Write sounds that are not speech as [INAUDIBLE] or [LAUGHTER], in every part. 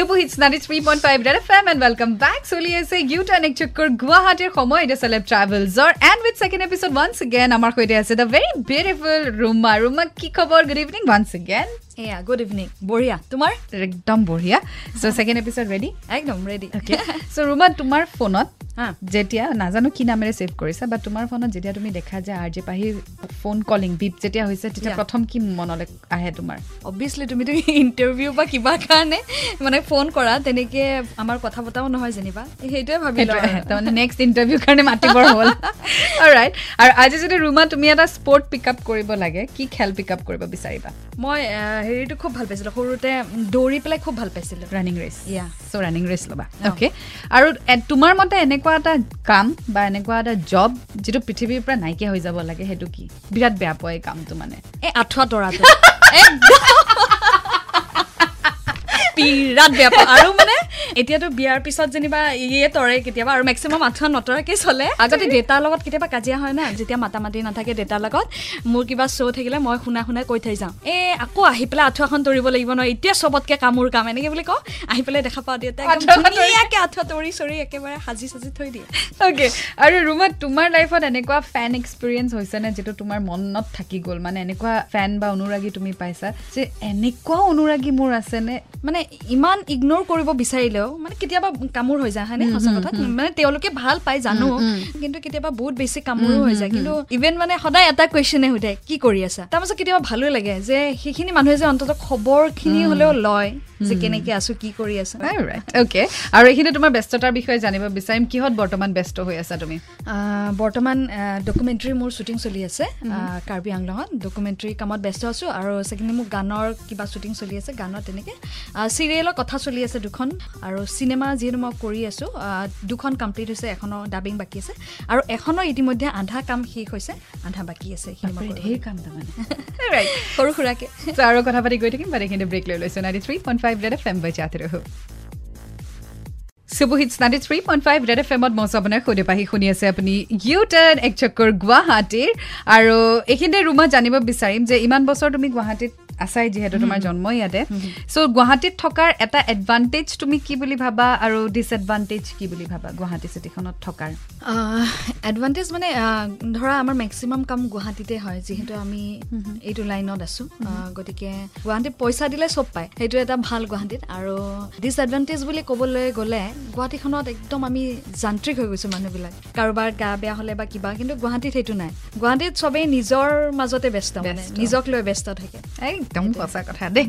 Super hits ninety three point five Red F M and welcome back চলি আছে U turn এক চক্কৰ গুৱাহাটীৰ সময় এতিয়া celeb ট্ৰেভেলছৰ and with second episode once again আমাৰ সৈতে আছে the very beautiful Ruma Ruma কি খবৰ গুড ইভিনিং ওৱান্স এগেন এয়া গুড ইভিনিং বঢ়িয়া। তোমাৰ? একদম বঢ়িয়া। চ' ছেকেণ্ড এপিছড ৰেডি একদম ৰেডি অ'কে চ' ৰুমা তোমাৰ ফোনত যেতিয়া নাজানো কি নামেৰে ছেভ কৰিছা বা তোমাৰ ফোনত যেতিয়া তুমি দেখা যে আৰ জে পাহি ফোন কলিং বিপ যেতিয়া হৈছে তেতিয়া প্ৰথম কি মনলৈ আহে তোমাৰ? অবভিয়াছলি তুমিতো ইণ্টাৰভিউ বা কিবা কাৰণে মানে ফোন কৰা তেনেকৈ আমাৰ কথা পতাও নহয় যেনিবা। সেইটোৱে ভাবিলোঁ [LAUGHS] তাৰমানে নেক্সট ইণ্টাৰভিউ কাৰণে মাতিবৰ হ'ল। [LAUGHS] ৰাইট আৰু আজি যদি ৰুমা তুমি এটা স্পৰ্ট পিক আপ কৰিব লাগে কি খেল পিক আপ কৰিব বিচাৰিবা? মই হেৰিটো খুব ভাল পাইছিলোঁ। সৰুতে দৌৰি পেলাই খুব ভাল পাইছিলোঁ। ৰানিং ৰেচ ইয়া চ' ৰানিং ৰেচ ল'বা। অ'কে আৰু তোমাৰ মতে এনেকুৱা এটা কাম বা এনেকুৱা এটা জব যিটো পৃথিৱীৰ পৰা নাইকিয়া হৈ যাব লাগে সেইটো কি? বিৰাট বেয়া পোৱা এই কামটো মানে। এই আঁঠুৱা তৰাটো। [LAUGHS] বিৰাট বেয়া পাওঁ। আৰু মানে এতিয়াতো বিয়াৰ পিছত যেনিবা ইয়ে তৰে কেতিয়াবা আৰু মেক্সিমাম আঁঠুৱা নতৰাকে চলে। আগতে দেউতাৰ লগত কেতিয়াবা কাজিয়া হয় না যেতিয়া মাতা মাতি নাথাকে দেউতাৰ লগত মোৰ কিবা শ্ব' থাকিলে মই শুনা শুনাই কৈ থৈ যাওঁ। এই আকৌ আহি পেলাই আঁঠুৱাখন তৰিব লাগিব ন এতিয়া চবতকে কামোৰ কাম এনেকে বুলি কওঁ। আহি পেলাই দেখা পাওঁ দেউতাই ধুনীয়াকে আঁঠুৱা তৰি চৰি একেবাৰে সাজি সাজি থৈ দিয়ে। অ'কে আৰু ৰুমত তোমাৰ লাইফত এনেকুৱা ফেন এক্সপিৰিয়েঞ্চ হৈছেনে যিটো তোমাৰ মনত থাকি গ'ল? মানে এনেকুৱা ফেন বা অনুৰাগী তুমি পাইছা যে এনেকুৱা অনুৰাগী মোৰ আছেনে? মানে ইমান ইগন'ৰ কৰিব বিচাৰিলেও মানে কেতিয়াবা কামোৰ হৈ যায় হয়নে? সঁচা কথা। মানে তেওঁলোকে ভাল পায় জানো। কিন্তু কেতিয়াবা বহুত বেছি কামোৰো হৈ যায়। কিন্তু ইভেন মানে সদায় এটা কুৱেশ্যনে সোধে কি কৰি আছা? তাৰপাছত কেতিয়াবা ভালো লাগে যে সেইখিনি মানুহে যে অন্ততঃ খবৰখিনি হ'লেও লয়। যে কেনেকে আছো কি কৰি আছো? অ'কে আৰু এইখিনি তোমাৰ ব্যস্ততাৰ বিষয়ে জানিব বিচাৰিম। কিহত বৰ্তমান ব্যস্ত হৈ আছা তুমি? বৰ্তমান ডকুমেণ্টেৰী মোৰ শ্বুটিং চলি আছে কাৰ্বি আংলঙত। ডকুমেণ্টেৰী কামত ব্যস্ত আছোঁ আৰু ছেকেণ্ডলি মোৰ গানৰ কিবা শ্বুটিং চলি আছে গানত তেনেকৈ। চিৰিয়েলৰ কথা চলি আছে দুখন আৰু চিনেমা যিহেতু মই কৰি আছোঁ দুখন কমপ্লিট হৈছে এখনৰ ডাবিং বাকী আছে। আৰু এখনৰ ইতিমধ্যে আধা কাম শেষ হৈছে আধা বাকী আছে ঢেৰ কাম তাৰমানে। [LAUGHS] সৰু সুৰাকৈ। আৰু কথা পাতি গৈ থাকিম বাট এইখিনি ব্ৰেক লৈ লৈছোঁ। Ninety three point five Red F M বজাতে ৰহো three point five Red F এমত মজা সৈতে পাহি শুনি আছে আপুনি ইউ টাৰ্ণ গুৱাহাটীৰ আৰু এইখিনিতে ৰুমত জানিব বিচাৰিম যে ইমান বছৰ তুমি গুৱাহাটীত আছাই যিহেতু তোমাৰ জন্ম ইয়াতে। চ' গুৱাহাটীত থকাৰ এটা এডভান্টেজ তুমি কি বুলি ভাবা আৰু ডিছএডভান্টেজ কি বুলি ভাবা গুৱাহাটী চিটিখনত থকাৰ? এডভান্টেজ মানে ধৰা আমাৰ মেক্সিমাম কাম গুৱাহাটীতে হয় যিহেতু আমি এইটো লাইনত আছোঁ। গতিকে গুৱাহাটীত পইচা দিলে চব পায় সেইটো এটা ভাল গুৱাহাটীত। আৰু ডিছএডভান্টেজ বুলি ক'বলৈ গ'লে গুৱাহাটীখনত একদম আমি যান্ত্ৰিক হৈ গৈছোঁ মানুহবিলাক। কাৰোবাৰ গা বেয়া হ'লে বা কিবা কিন্তু গুৱাহাটীত সেইটো নাই। গুৱাহাটীত চবেই নিজৰ মাজতে ব্যস্ত মানে নিজক লৈ ব্যস্ত থাকে। একদম সঁচা কথা দেই।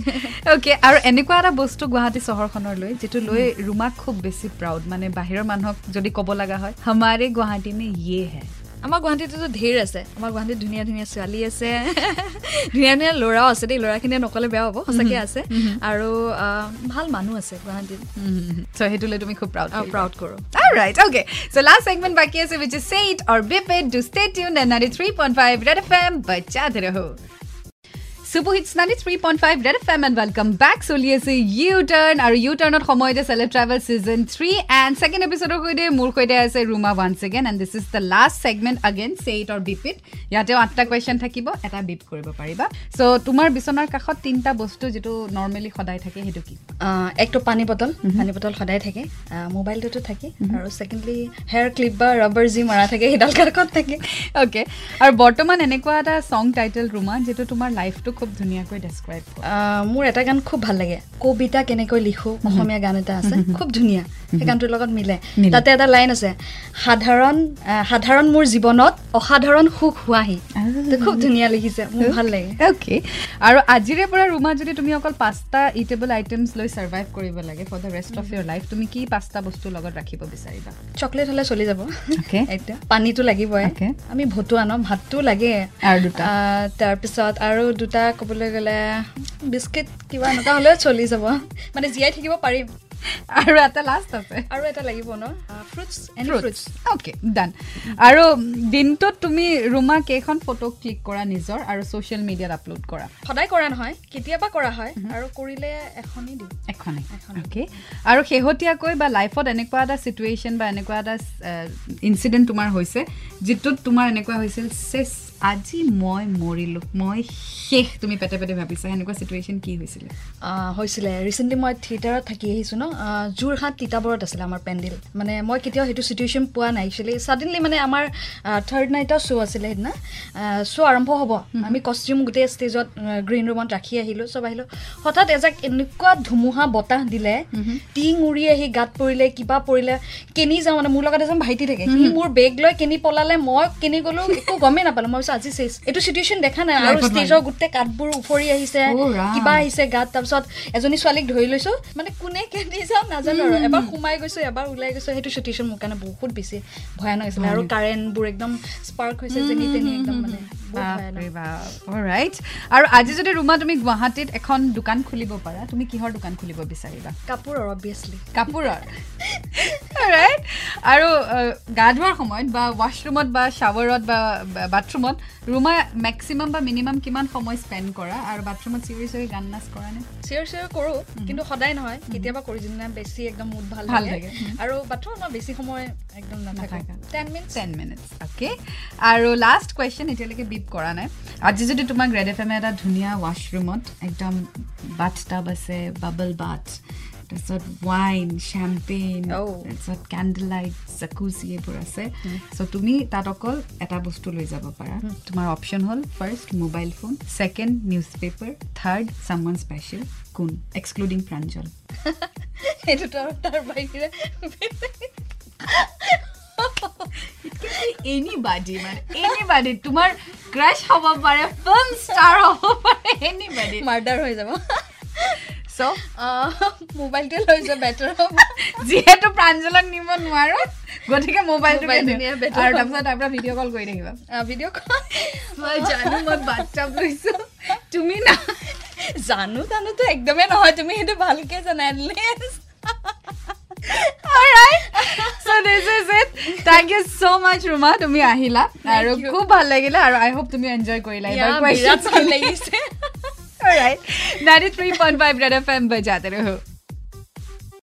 অ'কে আৰু এনেকুৱা এটা বস্তু গুৱাহাটী চহৰখনৰ লৈ যিটো লৈ ৰুমাক খুব বেছি প্ৰাউড মানে বাহিৰৰ মানুহক যদি ক'ব লগা হয় আমাৰে গুৱাহাটী নে ইয়ে হে? আমাৰ গুৱাহাটীততো ঢেৰ আছে আমাৰ গুৱাহাটীত ধুনীয়া ধুনীয়া ছোৱালী আছে [LAUGHS] ধুনীয়া ধুনীয়া ল'ৰাও আছে দেই ল'ৰাখিনিয়ে নক'লে বেয়া হ'ব সঁচাকৈ আছে। আৰু ভাল মানুহ আছে গুৱাহাটীত। চ' সেইটো লৈ তুমি খুব প্ৰাউড প্ৰাউড কৰোঁ। Right okay so' last segment বাকী আছে which is say it or beep it do stay tune ninety three point five Red F M বচ্চাতে ৰহো super hits ninety three point five Red F M and welcome back চলি আছে U turn আৰু U টাৰ্ণত সময়তে celeb travel season three and second এপিচডৰ সৈতে মোৰ সৈতে আছে Ruma one second and this is the last segment again say it or beep it ইয়াতেও আঠটা কুৱেশ্যন থাকিব এটা বিপ কৰিব পাৰিবা। চ' তোমাৰ বিচনাৰ কাষত তিনিটা বস্তু যিটো নৰ্মেলি সদায় থাকে সেইটো কি? একটো পানী বটল পানী বটল সদায় থাকে। মোবাইলটোতো থাকে। আৰু ছেকেণ্ডলি হেয়াৰ ক্লিপ বা ৰাবাৰ যি মৰা থাকে সেইডাল কাষত থাকে। অ'কে আৰু বৰ্তমান এনেকুৱা এটা ছং টাইটেল ৰুমা যিটো তোমাৰ লাইফটোক খুব ধুনীয়াকৈ ডেছক্ৰাইব মোৰ এটা গান খুব ভাল লাগে। কবিতা কেনেকৈ লিখোঁ অসমীয়া গান এটা আছে। খুব ধুনীয়া। সেই গানটোৰ লগত মিলে। তাতে এটা লাইন আছে সাধাৰণ সাধাৰণ মোৰ জীৱনত অসাধাৰণ সুখ হোৱাহি। খুব ধুনীয়া লিখিছে মোৰ ভাল লাগে। অ'কে আৰু আজিৰে পৰা ৰুমা যদি তুমি অকল পাঁচটা ইটেবল আইটেমছ লৈ ছাৰ্ভাইভ কৰিব লাগে for the rest of your life তুমি কি পাঁচটা বস্তু লগত ৰাখিব বিচাৰিবা? চকলেট হ'লে চলি যাব। এতিয়া পানীটো লাগিবই। আমি ভতুৱা ন ভাতটো লাগে। আৰু দুটা। তাৰপিছত আৰু দুটা ক'বলৈ গ'লে বিস্কিট কিবা এনেকুৱা হ'লেও চলি যাব। মানে জীয়াই থাকিব পাৰিম। আৰু এটা লাষ্ট আছে। আৰু এটা লাগিব ন? ফ্ৰুটছ ফ্ৰুটছ অ'কে ডান আৰু দিনটোত তুমি ৰুমা কেইখন ফটো ক্লিক কৰা নিজৰ আৰু ছ'চিয়েল মিডিয়াত আপলোড কৰা? সদায় কৰা নহয় কেতিয়াবা কৰা হয় আৰু কৰিলে এখনেই দিওঁ। এখনেই। অ'কে আৰু শেহতীয়াকৈ বা লাইফত এনেকুৱা এটা চিটুৱেশ্যন বা এনেকুৱা এটা ইনচিডেণ্ট তোমাৰ হৈছে যিটোত তোমাৰ এনেকুৱা হৈছিল চেছ আজি মই মৰিলো মই শেষ তুমি পেটে পেটে ভাবিছা সেনেকুৱা চিটুৱেশ্যন কি হৈছিলে? হৈছিলে। ৰিচেণ্টলি মই থিয়েটাৰত থাকি আহিছোঁ ন? যোৰহাট তিতাবৰত আছিলে আমাৰ পেণ্ডেল। মানে মই কেতিয়াও সেইটো চিটুৱেশ্যন পোৱা নাই। একচুৱেলি ছাডেনলি মানে আমাৰ থাৰ্ড নাইটৰ শ্ব' আছিলে সেইদিনা। শ্ব' আৰম্ভ হ'ব। আমি কষ্টিউম গোটেই ষ্টেজত গ্ৰীণ ৰুমত ৰাখি আহিলোঁ চব আহিলোঁ। হঠাৎ এজাক এনেকুৱা ধুমুহা বতাহ দিলে। টিং উৰি আহি গাত পৰিলে কিবা পৰিলে। কেনি যাওঁ মানে মোৰ লগত এজন ভাইটি থাকে। সি মোৰ বেগ লৈ কেনি পলালে মই কেনি গ'লো একো গমেই নাপালোঁ। মই আজি চেচ এইটো চিটুৱেশ্যন দেখা নাই। আৰু ষ্টেজৰ গোটেই কাঠবোৰ উফৰি আহিছে। কিবা আহিছে গাত। তাৰপিছত এজনী ছোৱালীক ধৰি লৈছো। মানে কোনে কেনি যাওঁ নাজানো আৰু। এবাৰ সোমাই গৈছো এবাৰ ওলাই গৈছো। সেইটো চিটুৱেশ্যন মোৰ কাৰণে বহুত বেছি ভয়ানক আছিলে। আৰু কাৰেণ্টবোৰ একদম স্পাৰ্ক হৈছে যেনি তেনি একদম মানে। আৰু আজি যদি ৰুমা তুমি গুৱাহাটীত এখন দোকান খুলিব পাৰা তুমি কিহৰ দোকান খুলিব বিচাৰিবা? কাপোৰৰ অবভিয়াছলি কাপোৰৰ। ৰাইট আৰু গা ধোৱাৰ সময়ত বা ৱাছৰুমত বা শ্বাৱাৰত বা বাথৰুমত ৰুমা মেক্সিমাম বা মিনিমাম কিমান সময় স্পেণ্ড কৰা? আৰু বাথৰুমত চিঞৰি চিঞৰি গান নাচ কৰা নে? চিঞৰ চিঞৰ কৰোঁ কিন্তু সদায় নহয়। কেতিয়াবা কৰি যোনদিনা বেছি একদম মুড ভাল ভাল লাগে। আৰু বাথৰুমত মই বেছি সময় একদম নাথাকোঁ। Ten minutes ten minutes okay আৰু লাষ্ট কুৱেশ্যন এতিয়ালৈকে বিপ কৰা নাই। আজি যদি তোমাক ৰেড এফ এমে এটা ধুনীয়া ৱাছৰুমত একদম বাথ টাব আছে বাবল বাথ তাৰপিছত ৱাইন চেম্পেইন. তাৰপিছত কেণ্ডেল লাইট জাকুচি এইবোৰ আছে। চ' তুমি তাত অকল এটা বস্তু লৈ যাব পাৰা। তোমাৰ অপশ্যন হ'ল first mobile phone second newspaper third someone special কোন? এক্সক্লুডিং প্ৰাঞ্জল সেইটোতো আৰু তাৰ বাহিৰে [LAUGHS] এনিবাডি মানে এনিবাডি তোমাৰ ক্ৰাছ হ'ব পাৰে ফিল্ম ষ্টাৰ হ'ব পাৰে এনিবাডি মাৰ্ডাৰ হৈ যাব। মোবাইলটোৱে লৈ যোৱা বেটাৰ হ'ব। যিহেতু প্ৰাঞ্জলক নিব নোৱাৰো গতিকে মোবাইলটো মোবাইলটো আৰু হ'ব। তাৰপিছত তাৰ পৰা ভিডিঅ' কল কৰি থাকিবা। ভিডিঅ' মই জানো মই বাচ্ছা লৈছো তুমি না জানো জানোতো একদমেই নহয়। তুমি সেইটো ভালকে জানা এটলিষ্ট. তুমি আহিলা। আৰু. খুব ভাল লাগিলে আৰু আই হোপ তুমি এনজয় কৰিলা। Alright, 93.5 Red FM बजाते रहो